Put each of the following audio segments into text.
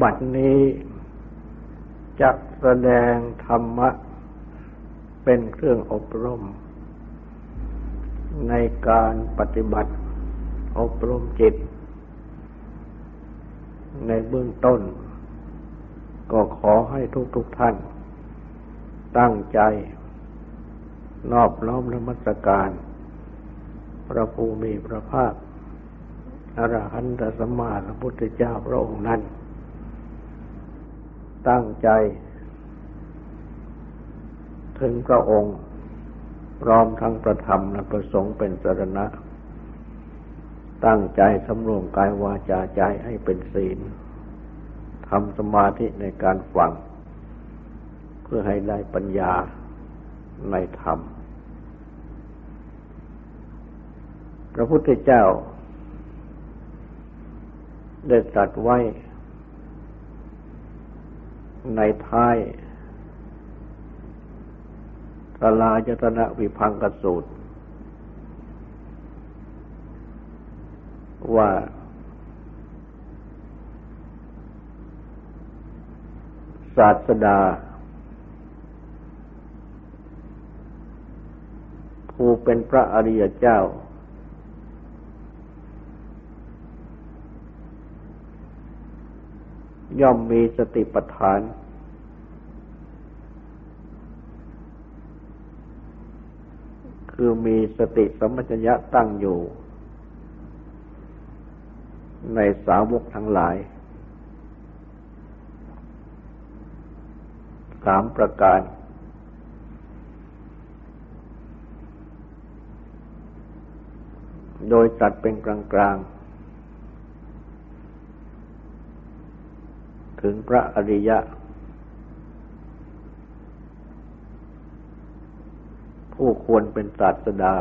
บัดนี้จักแสดงธรรมะ เป็นเครื่องอบรม ในการปฏิบัติ อบรมจิต ในเบื้องต้น ก็ขอให้ทุกๆทท่าน ตั้งใจ นอบน้อมนมัสการ พระภูมิพระภาคอรหันตสัมมาสัมพุทธเจ้าพระองค์นั้น ตั้งใจ ถึงพระองค์พร้อมทั้งประธรรมและประสงค์เป็นสรณะ ตั้งใจสำรวมกายวาจาใจให้เป็นศีลทำสมาธิในการฟัง เพื่อให้ได้ปัญญาในธรรม พระพุทธเจ้า ได้ตรัสไว้ ในท้ายตลายตนะวิพังกสูตร ว่า ศาสดา ผู้เป็นพระอริยเจ้า ย่อมมีสติปัฏฐาน คือมีสติสมัญญะตั้งอยู่ ในสาวกทั้งหลาย สามประการ โดยตัดเป็นกลางๆ ถึงพระอริยะ ผู้ควรเป็นศาสดา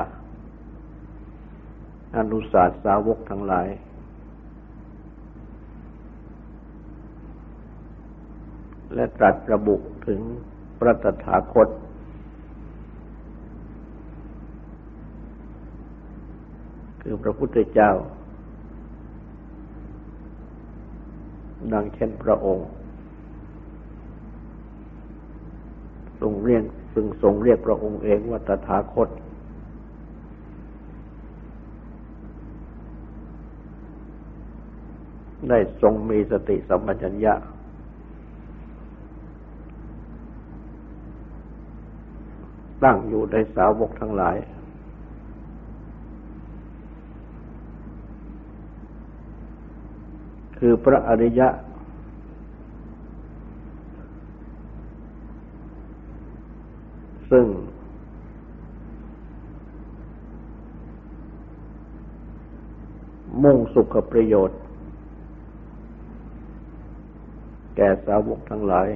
อนุสาสาวกทั้งหลาย และตรัสระบุถึงพระตถาคตคือพระพุทธเจ้า ดังเช่นพระองค์ทรงเรียกซึ่งทรงเรียกพระองค์เองว่าตถาคต ได้ทรงมีสติสัมปชัญญะ ตั้งอยู่ในสาวกทั้งหลาย คือพระอริยะ ซึ่ง มุ่งสุขประโยชน์ แก่สาวกทั้งหลาย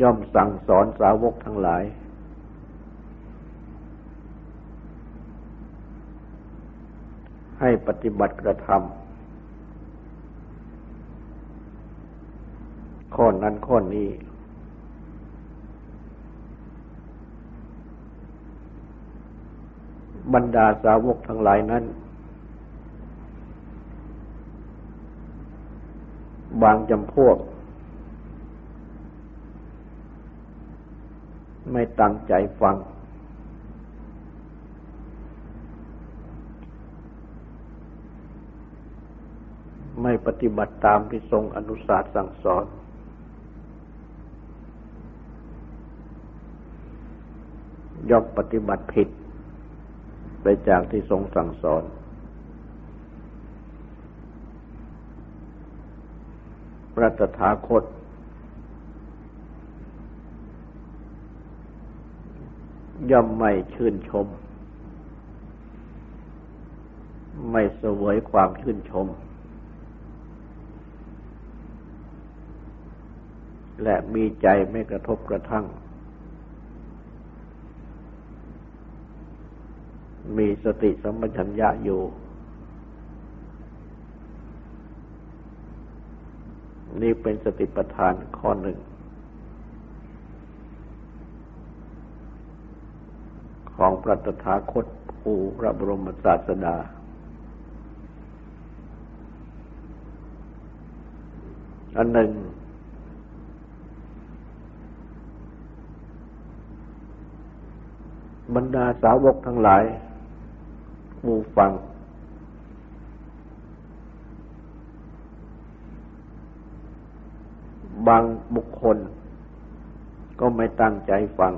ย่อมสั่งสอนสาวกทั้งหลาย ให้ปฏิบัติกระทำข้อนั้นข้อนี้ บรรดาสาวกทั้งหลายนั้น บางจำพวก ไม่ตั้งใจฟัง ปฏิบัติตามที่ทรงอนุสาสสั่งสอน ย่อมปฏิบัติผิด ไปจากที่ทรงสั่งสอน พระตถาคต ย่อมไม่ชื่นชม ไม่เสวยความชื่นชม และมีใจไม่กระทบกระทั่ง มีสติสมัญญะอยู่ นี่เป็นสติปัฏฐานข้อหนึ่ง ของพระตถาคตผู้พระบรมศาสดาอันหนึ่ง บรรดาสาวกทั้งหลายผู้ฟัง บางบุคคล ก็ไม่ตั้งใจฟัง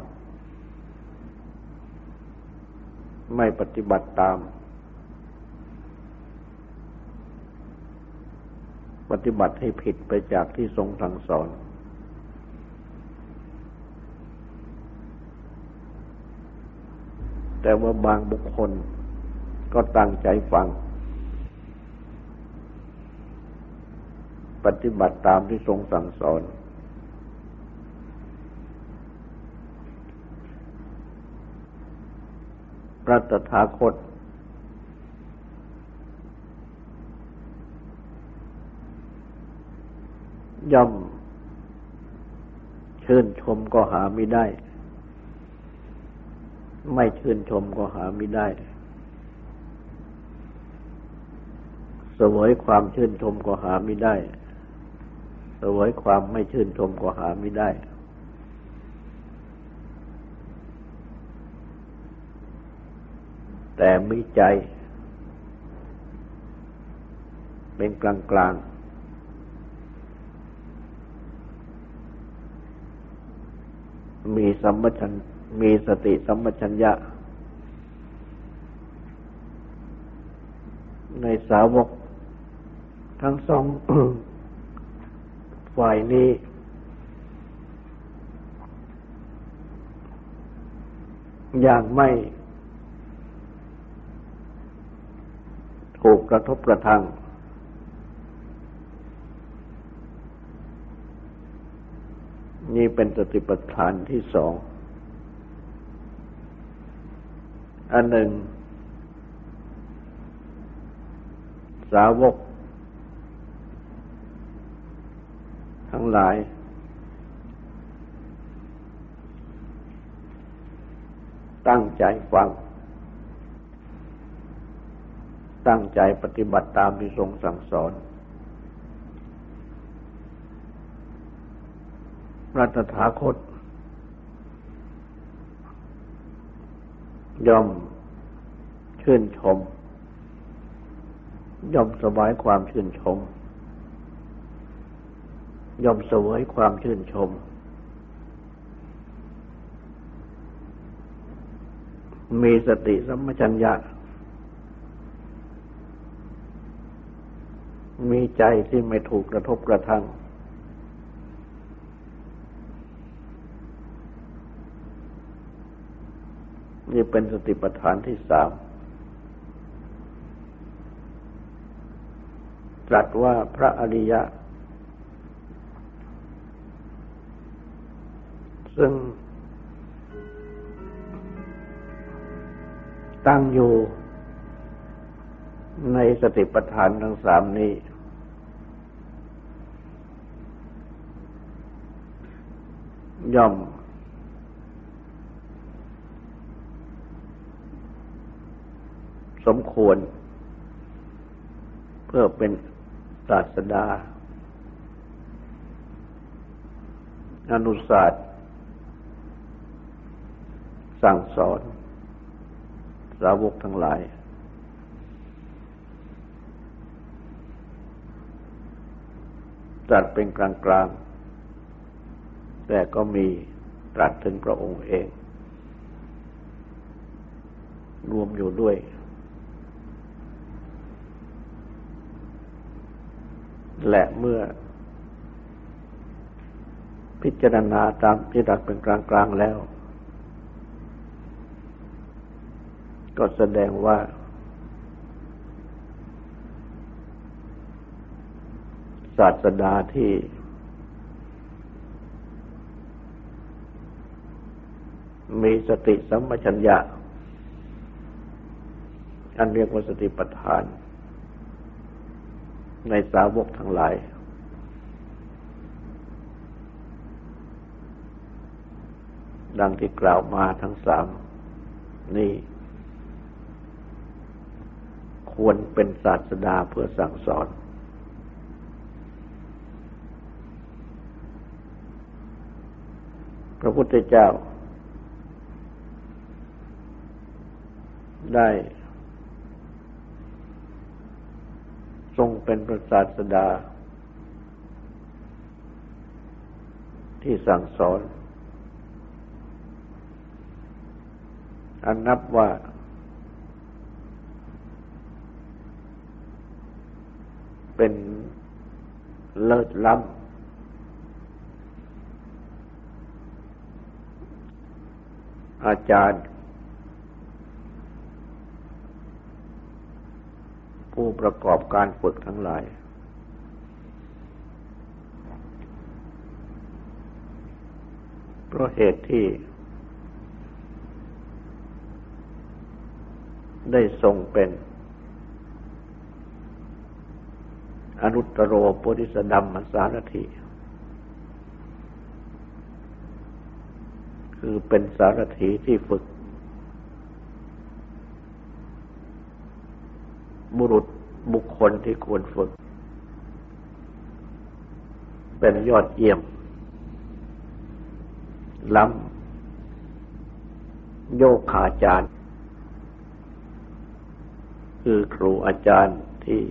ไม่ปฏิบัติตาม ปฏิบัติให้ผิดไปจากที่ทรงสั่งสอน แต่ว่าบางบุคคลก็ตั้งใจฟัง ปฏิบัติตามที่ทรงสั่งสอน พระตถาคต ย่อมชื่นชมก็หาไม่ได้ ไม่ชื่นชมก็หาไม่ได้สวยความชื่นชมก็หาไม่ได้สวยความไม่ชื่นชมก็หาไม่ได้ แต่มีใจ เป็นกลางกลางมีสัมปชัญ มีสติสัมปชัญญะ ในสาวก ทั้งสองฝ่ายนี้ อย่างไม่ถูกกระทบกระทั่งนี่เป็นสติปัฏฐานที่สอง อันหนึ่ง สาวก ทั้งหลาย ตั้งใจฟัง ตั้งใจปฏิบัติตามที่ทรงสั่งสอนพระตถาคต ย่อมชื่นชม ย่อมสบายความชื่นชม ย่อมเสวยความชื่นชม มีสติสัมปชัญญะมีใจที่ไม่ถูกกระทบกระทั่ง นี่เป็นสติปัฏฐานที่สามตรัสว่าพระอริยะ ซึ่ง ตั้งอยู่ในสติปัฏฐานทั้งสามนี้ ย่อม สมควร เพื่อเป็นศาสดา อนุศาสตร์สั่งสอน สาวกทั้งหลาย จัดเป็นกลางกลางแต่ก็มีตรัสถึงพระองค์เอง รวมอยู่ด้วย และเมื่อ พิจารณาตามที่ตัดเป็นกลางกลางแล้ว ก็แสดงว่า ศาสดาที่มีสติสัมปชัญญะ อันเรียกว่าสติปัฏฐาน ในสาวกทั้งหลาย ดังที่กล่าวมาทั้งสามนี่ ควรเป็นศาสดาเพื่อสั่งสอน พระพุทธเจ้าได้ ทรงเป็นพระศาสดา ที่สั่งสอน อันนับว่า เป็นเลิศล้ำอาจารย์ ผู้ประกอบการฝึกทั้งหลาย เพราะเหตุที่ ได้ทรงเป็น อนุตตรโรปุริสดัมมสารถิคือเป็นสารถีที่ฝึก บุรุษบุคคลที่ควรฝึก เป็นยอดเยี่ยม ล้ำโยขาจารย์ คือครูอาจารย์ที่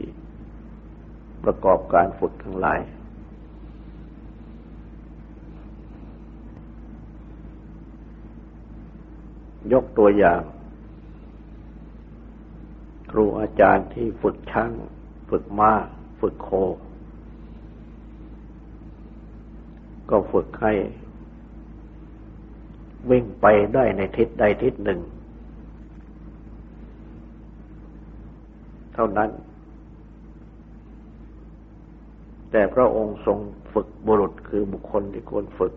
ประกอบการฝึกทั้งหลายยกตัวอย่าง รูอาจารย์ที่ฝึกช่าง ฝึกม้าฝึกโค ก็ฝึกให้ วิ่งไปได้ในทิศใดทิศหนึ่ง เท่านั้น แต่พระองค์ทรงฝึกบุรุษคือบุคคลที่ควรฝึก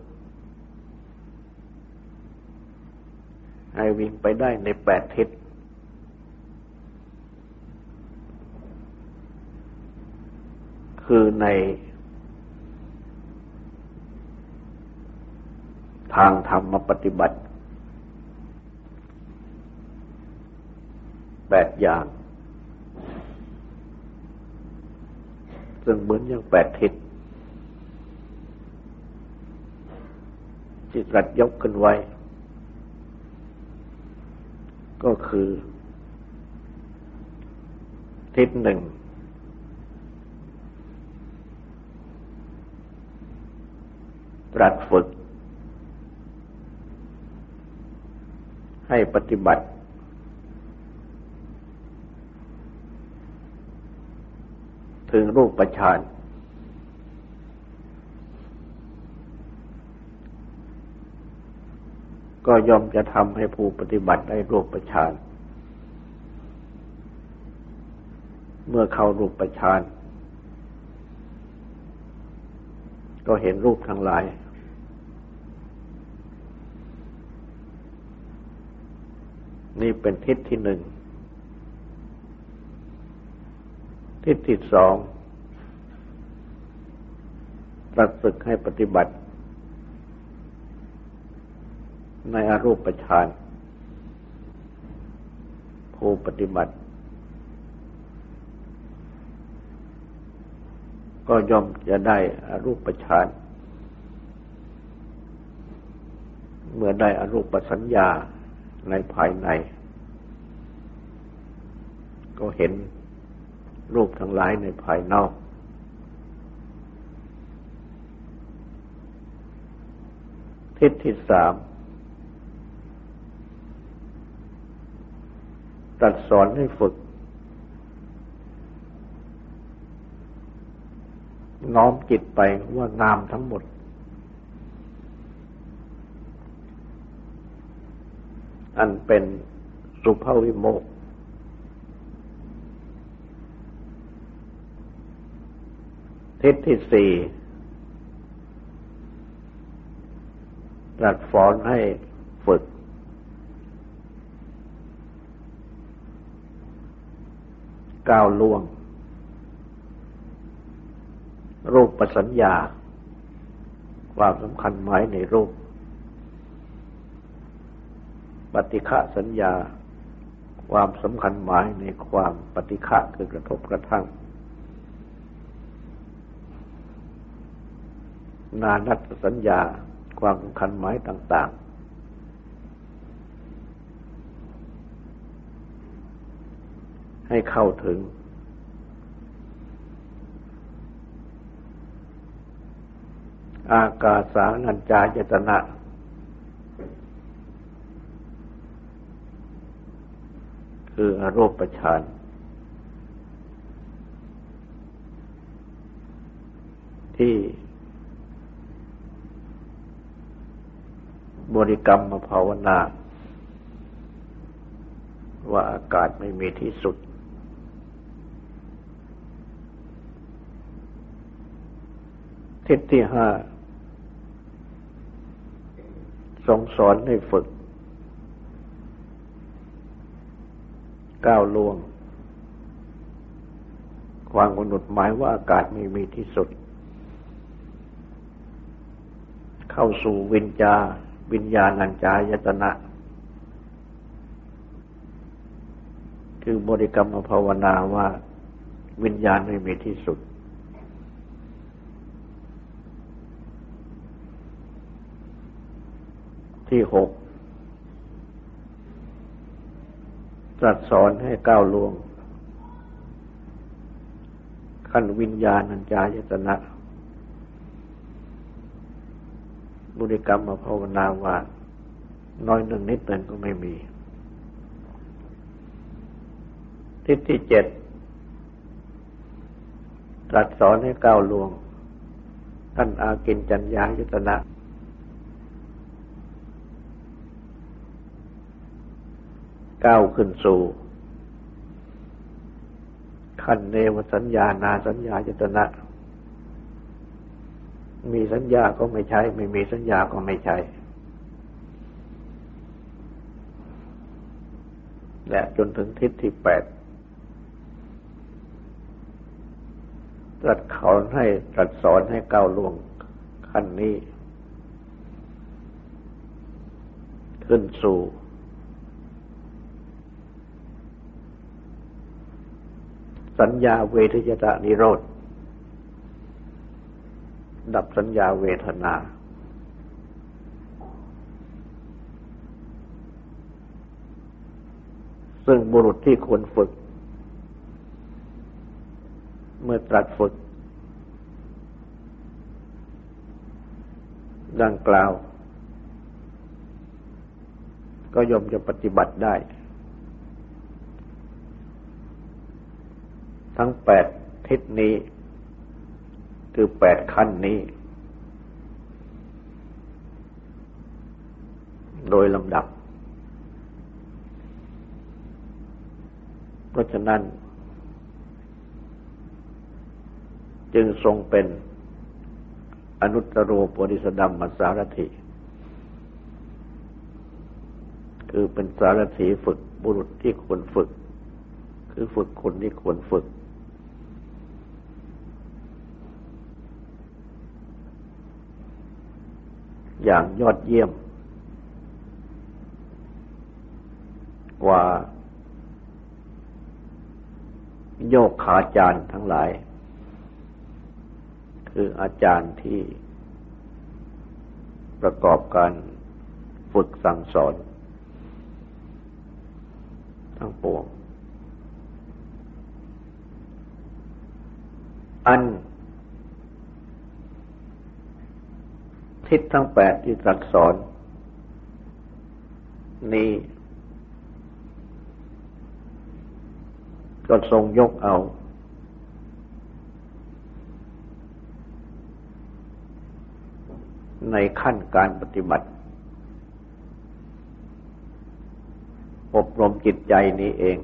ให้วิ่งไปได้ในแปดทิศ คือในทางธรรมปฏิบัติแปดอย่าง ซึ่งเหมือนอย่างแปดทิศที่ตรัสยกขึ้นไว้ ก็คือ ทิศหนึ่ง ตรัสฝึก ให้ปฏิบัติ ถึงรูปประชานก็ย่อมจะทำให้ผู้ปฏิบัติได้รูปประชานเมื่อเข้ารูปประชานก็เห็นรูปทั้งหลาย นี่เป็นทิศที่หนึ่ง ทิศที่สองตรัสฝึกให้ปฏิบัติ ในอรูปฌานผู้ปฏิบัติ ก็ย่อมจะได้อรูปฌานเมื่อได้อรูปสัญญา ในภายใน ก็เห็นรูปทั้งหลายในภายนอก ทิศที่สามตรัสสอนให้ฝึก น้อมจิตไปว่างามทั้งหมด อันเป็นสุภาวิโมกทิศที่สี่ตรัสสอนให้ฝึก ก้าวล่วง รูปประสัญญา ความสำคัญหมายในรูป ปฏิฆะสัญญา ความสำคัญหมายในความปฏิฆะคือกระทบกระทั่ง นานัตสัญญาความสำคัญหมายต่าง ๆให้เข้าถึง อากาสานัญจายตนะ คืออารูปฌานที่บริกรรมมาภาวนา ว่าอากาศไม่มีที่สุด ทิศที่ห้าทรงสอนให้ฝึก ก้าวล่วง ความกำหนดหมายว่าอากาศไม่มีที่สุด เข้าสู่วิญญาวิญญาณัญจายตนะ คือบริกรรมภาวนาว่าวิญญาณไม่มีที่สุด ที่หก ตรัสสอนให้ก้าวล่วง ขั้นวิญญาณัญจายตนะบุริกรรมมาภาวนาว่า น้อยหนึ่งนิดหนึ่งก็ไม่มี ทิศที่เจ็ดตรัสสอนให้ก้าวลวง ท่านอากินจัญญายตนะ ก้าวขึ้นสู่ ขั้นเนวสัญญานาสัญญายุตนะ มีสัญญาก็ไม่ใช้ไม่มีสัญญาก็ไม่ใช้และจนถึงทิศที่แปดตรัสขอนให้ตรัสสอนให้ก้าวล่วงขั้นนี้ ขึ้นสู่ สัญญาเวทยตานิโรธ ดับสัญญาเวทนา ซึ่งบุรุษที่ควรฝึก เมื่อตรัสฝึก ดังกล่าว ก็ยอมจะปฏิบัติได้ ทั้งแปดทิศนี้ คือแปดขั้นนี้ โดยลำดับ เพราะฉะนั้น จึงทรงเป็นอนุตตรโปริสดัมมสารถิ คือเป็นสารถีฝึกบุรุษที่ควรฝึก คือฝึกคนที่ควรฝึก อย่างยอดเยี่ยม กว่า โยกขาจารย์ทั้งหลาย คืออาจารย์ที่ประกอบการฝึกสั่งสอน ทั้งปวง อัน ทิศทั้งแปดที่ตรัสสอน นี้ ก็ทรงยกเอา ในขั้นการปฏิบัติ อบรมจิตใจนี้เอง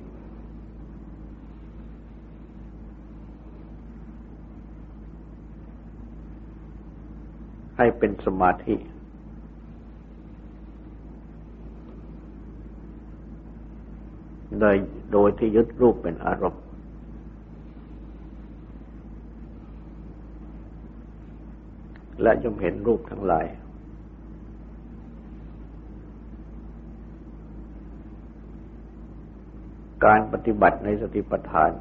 ให้เป็นสมาธิ โดยโดยที่ยึดรูปเป็นอารมณ์ และย่อมเห็นรูปทั้งหลาย การปฏิบัติในสติปัฏฐาน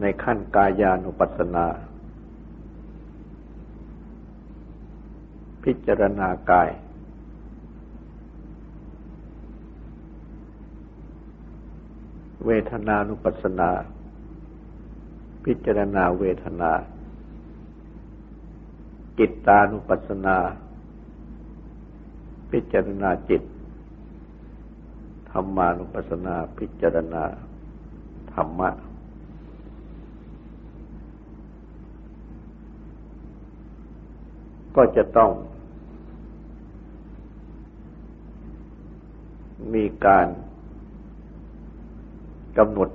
ในขั้นกายานุปัสสนา พิจารณากาย เวทนานุปัสสนา พิจารณาเวทนา จิตตานุปัสสนา พิจารณาจิต ธรรมานุปัสสนา พิจารณาธรรมะ ก็จะต้อง มีการกำหนด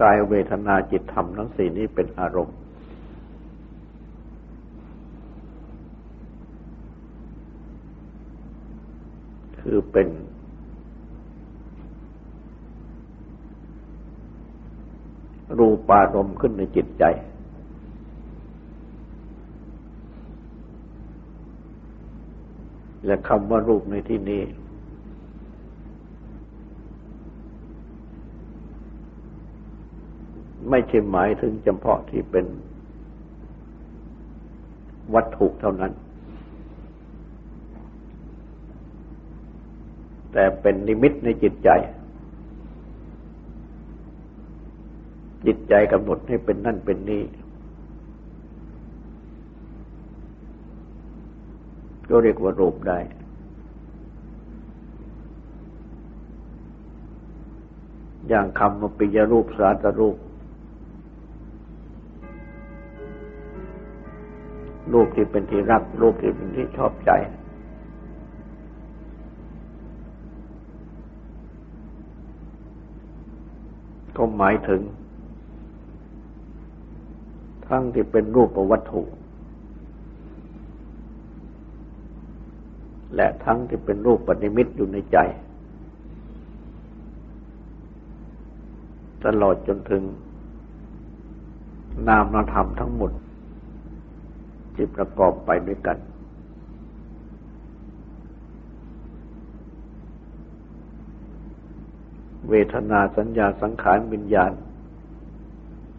กายเวทนาจิตธรรมทั้งสี่นี้เป็นอารมณ์ คือเป็น รูปารมณ์ขึ้นในจิตใจ และคำว่ารูปในที่นี้ ไม่ใช่หมายถึงเฉพาะที่เป็นวัตถุเท่านั้น แต่เป็นนิมิตในจิตใจจิต ใจกำหนดให้เป็นนั่นเป็นนี่ก็เรียกว่ารูปได้ อย่างคำว่าปิยรูปสาตรูป รูปที่เป็นที่รัก รูปที่เป็นที่ชอบใจก็หมายถึง ทั้งที่เป็นรูปวัตถุ และทั้งที่เป็นรูปปณิมิตอยู่ในใจ ตลอดจนถึง นามธรรมทั้งหมดที่ประกอบไปด้วยกัน เวทนาสัญญาสังขารวิญญาณ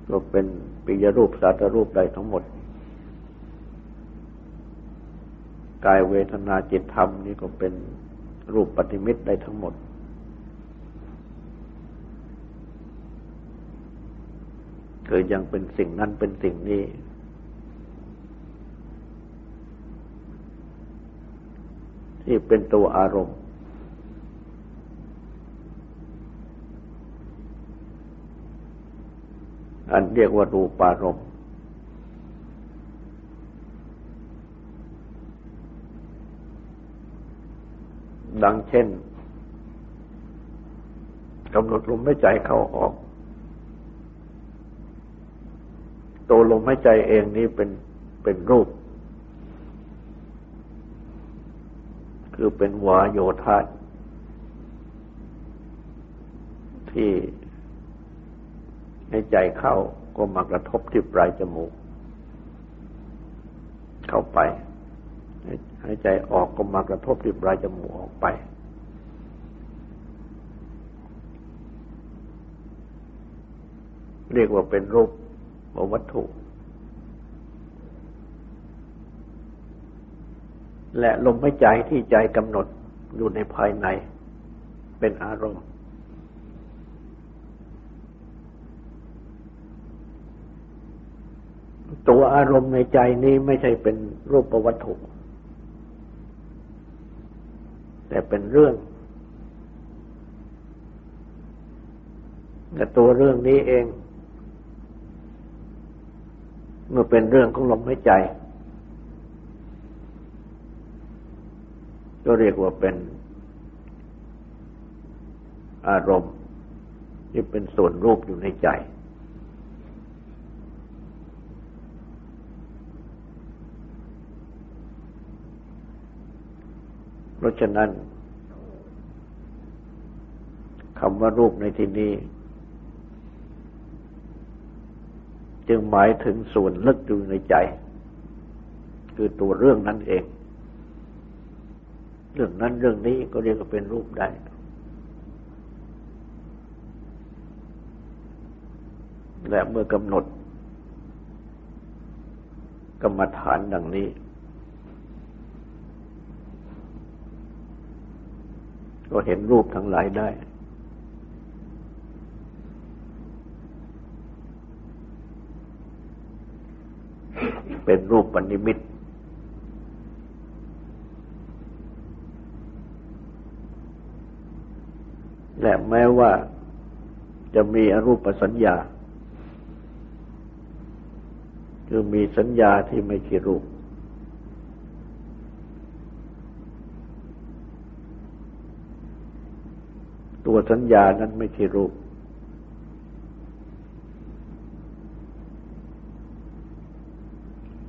ก็เป็นปิยรูปสัตรูปใดทั้งหมด กายเวทนาจิตธรรมนี่ก็เป็นรูปปฏิมิตได้ทั้งหมด เกิดยังเป็นสิ่งนั้นเป็นสิ่งนี้ ที่เป็นตัวอารมณ์ อันเรียกว่ารูปารมณ์ดังเช่นกำหนดลมหายใจเข้าออก ตัวลมหายใจเองนี้เป็นเป็นรูป คือเป็นวาโยธาที่ ให้ใจเข้าก็มากระทบที่ปลายจมูก เข้าไปให้ใจออกก็มากระทบที่ปลายจมูกออกไป เรียกว่าเป็นรูปวัตถุ และลมหายใจที่ใจกำหนดอยู่ในภายในเป็นอารมณ์ ตัวอารมณ์ในใจนี้ไม่ใช่เป็นรูปวัตถุ แต่เป็นเรื่องแต่ตัวเรื่องนี้เอง เมื่อเป็นเรื่องของลมหายใจ ก็เรียกว่าเป็นอารมณ์ที่เป็นส่วนรูปอยู่ในใจ พราะฉะนั้นคำว่ารูปในที่นี้ จึงหมายถึงส่วนลึกอยู่ในใจ คือตัวเรื่องนั้นเอง เรื่องนั้นเรื่องนี้ก็เรียกว่าเป็นรูปได้ และเมื่อกำหนดกรรมฐานดังนี้ ก็เห็นรูปทั้งหลายได้ เป็นรูปปณิมิตและแม้ว่าจะมีอรูปสัญญา คือมีสัญญาที่ไม่ใช่รูป ตัวสัญญานั้นไม่ใช่รูป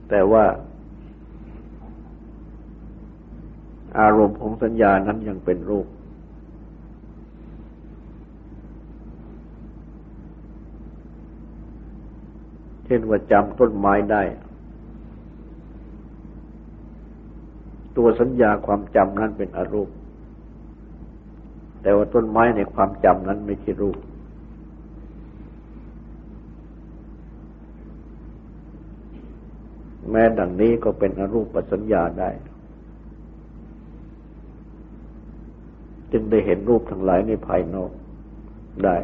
แต่ว่า อารมณ์ของสัญญานั้นยังเป็นรูป เช่นว่าจำต้นไม้ได้ ตัวสัญญาความจำนั้นเป็นอารูป แต่ว่าต้นไม้ในความจำนั้นไม่ใช่รูป แม้ดังนี้ก็เป็นอรูปสัญญาได้ จึงได้เห็นรูปทั้งหลายในภายนอกได้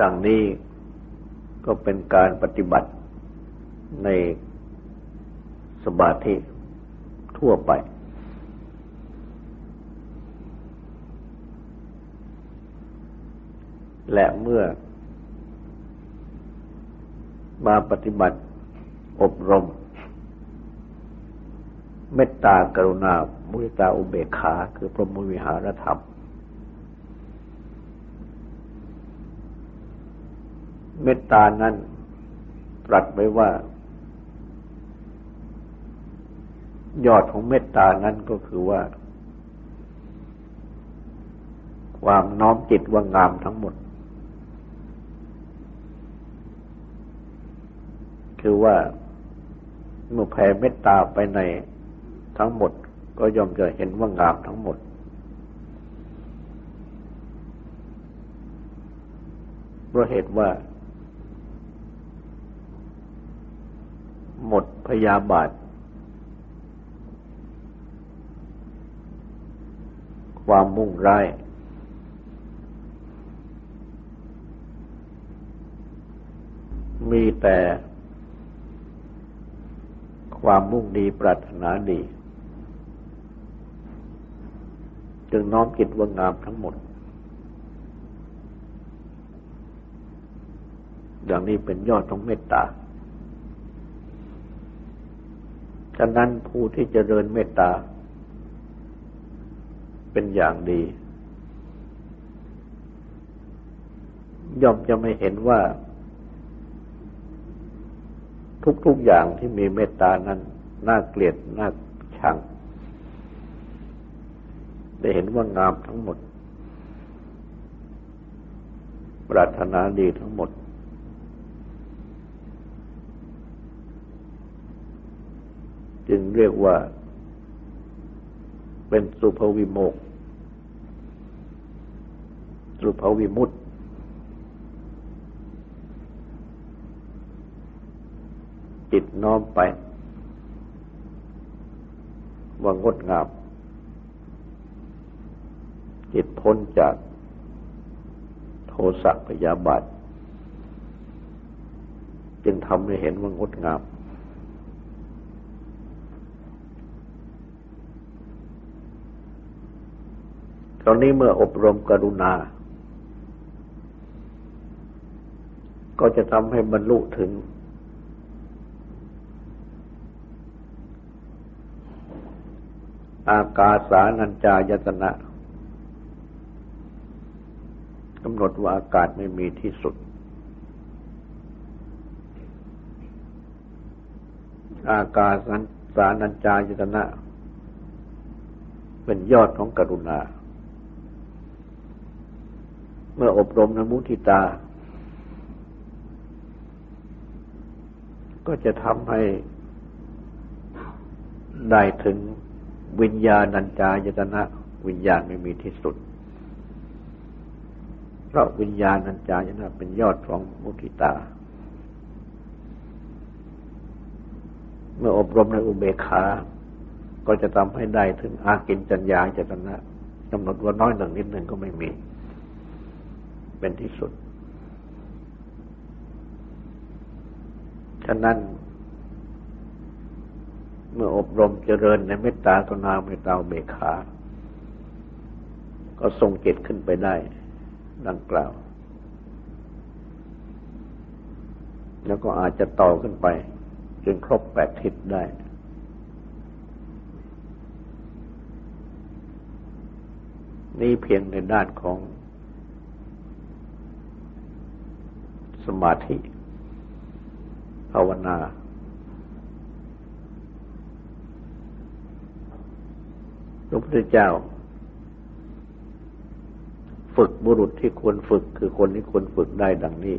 ดังนี้ก็เป็นการปฏิบัติใน สมาธิทั่วไป และเมื่อ มาปฏิบัติอบรม เมตตากรุณา มุทิตาอุเบกขา คือพรหมวิหารธรรม เมตตานั้นตรัสไว้ว่า ยอดของเมตตานั้นก็คือว่า ความน้อมจิตว่างามทั้งหมด คือว่าเมื่อแผ่เมตตาไปในทั้งหมด ก็ย่อมจะเห็นว่างามทั้งหมด เพราะเหตุว่า หมดพยาบาท ความมุ่งร้าย มีแต่ความมุ่งดีปรารถนาดี จึงน้อมจิตว่างามทั้งหมด อย่างนี้เป็นยอดของเมตตาฉะนั้นผู้ที่จเจริญเมตตา เป็นอย่างดี ย่อมจะไม่เห็นว่า ทุกๆอย่างที่มีเมตตานั้นน่าเกลียดน่าชัง ได้เห็นว่างามทั้งหมด ปรารถนาดีทั้งหมดจึงเรียกว่า เป็นสุภวิโมก สุภวิมุตจิตน้อมไปว่างดงาม จิตพ้นจากโทสะพยาบาท จึงทำให้เห็นว่างดงาม ตอนนี้เมื่ออบรมกรุณา ก็จะทำให้บรรลุถึง อากาสานัญจายตนะกำหนดว่าอากาศไม่มีที่สุด อากาสสานัญจายตนะ เป็นยอดของกรุณา เมื่ออบรมนมุทิตา ก็จะทำให้ได้ถึงวิญญาณัญจายตนะ วิญญาณไม่มีที่สุด เพราะวิญญาณนันจายนะเป็นยอดของมุทิตา เมื่ออบรมในอุเบกขา ก็จะทำให้ได้ถึงอากินจัญญาจตนะกำหนดว่าน้อยหนึ่งนิดหนึ่งก็ไม่มี เป็นที่สุด ฉะนั้น เมื่ออบรมเจริญในเมตตากรุณาเมตตาเบขา ก็ทรงจิตขึ้นไปได้ ดังกล่าว แล้วก็อาจจะต่อขึ้นไป จนครบแปดทิศได้นี่เพียงในด้านของ สมาธิภาวนา พระพุทธเจ้า ฝึกบุรุษที่ควรฝึกคือคนที่ควรฝึกได้ดังนี้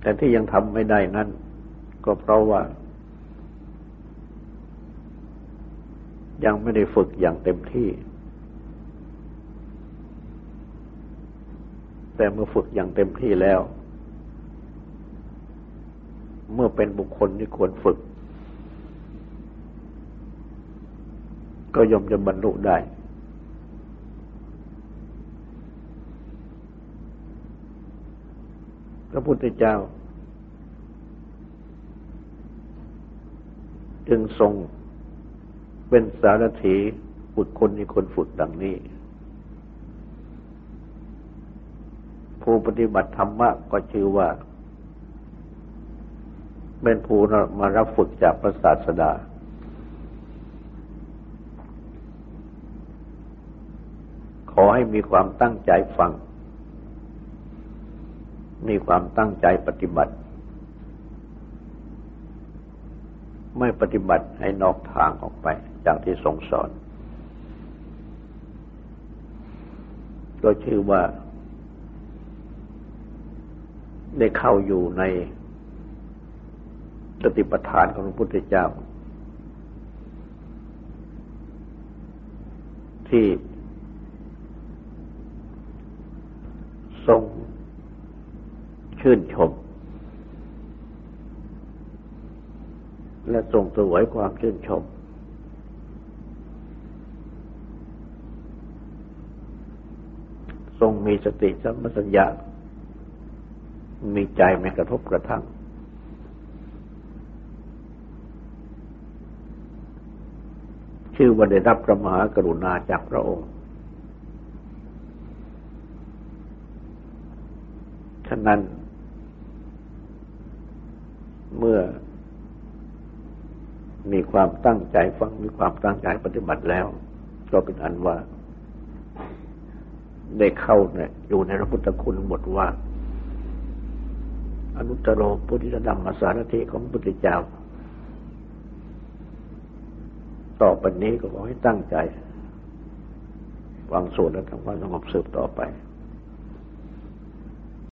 แต่ที่ยังทำไม่ได้นั่น ก็เพราะว่า ยังไม่ได้ฝึกอย่างเต็มที่ แต่เมื่อฝึกอย่างเต็มที่แล้ว เมื่อเป็นบุคคลที่ควรฝึก ก็ย่อมจะบรรลุได้ พระพุทธเจ้า จึงทรงเป็นสารถีฝึกคนที่คนฝึกดังนี้ ผู้ปฏิบัติธรรมะก็ชื่อว่า เป็นผู้มารับฝึกจากพระศาสดา ขอให้มีความตั้งใจฟัง มีความตั้งใจปฏิบัติ ไม่ปฏิบัติให้นอกทางออกไปจากที่ทรงสอน ก็ชื่อว่า ได้เข้าอยู่ในสติปัฏฐานของพระพุทธเจ้า ที่ ทรงชื่นชม และทรงสวยความชื่นชม ทรงมีสติสัมปชัญญะ มีใจไม่กระทบกระทั่ง ชื่อว่าได้รับพระมหากรุณาจากพระองค์ฉะนั้น เมื่อมีความตั้งใจฟังมีความตั้งใจปฏิบัติแล้ว ก็เป็นอันว่า ได้เข้าเนี่ยอยู่ในพระพุทธคุณบทว่า นุตตรโรปุถิธรรมสารถิของพุทธเจ้า ต่อไปนี้ก็ขอให้ตั้งใจวางสวดและทำความสงบสืบต่อไป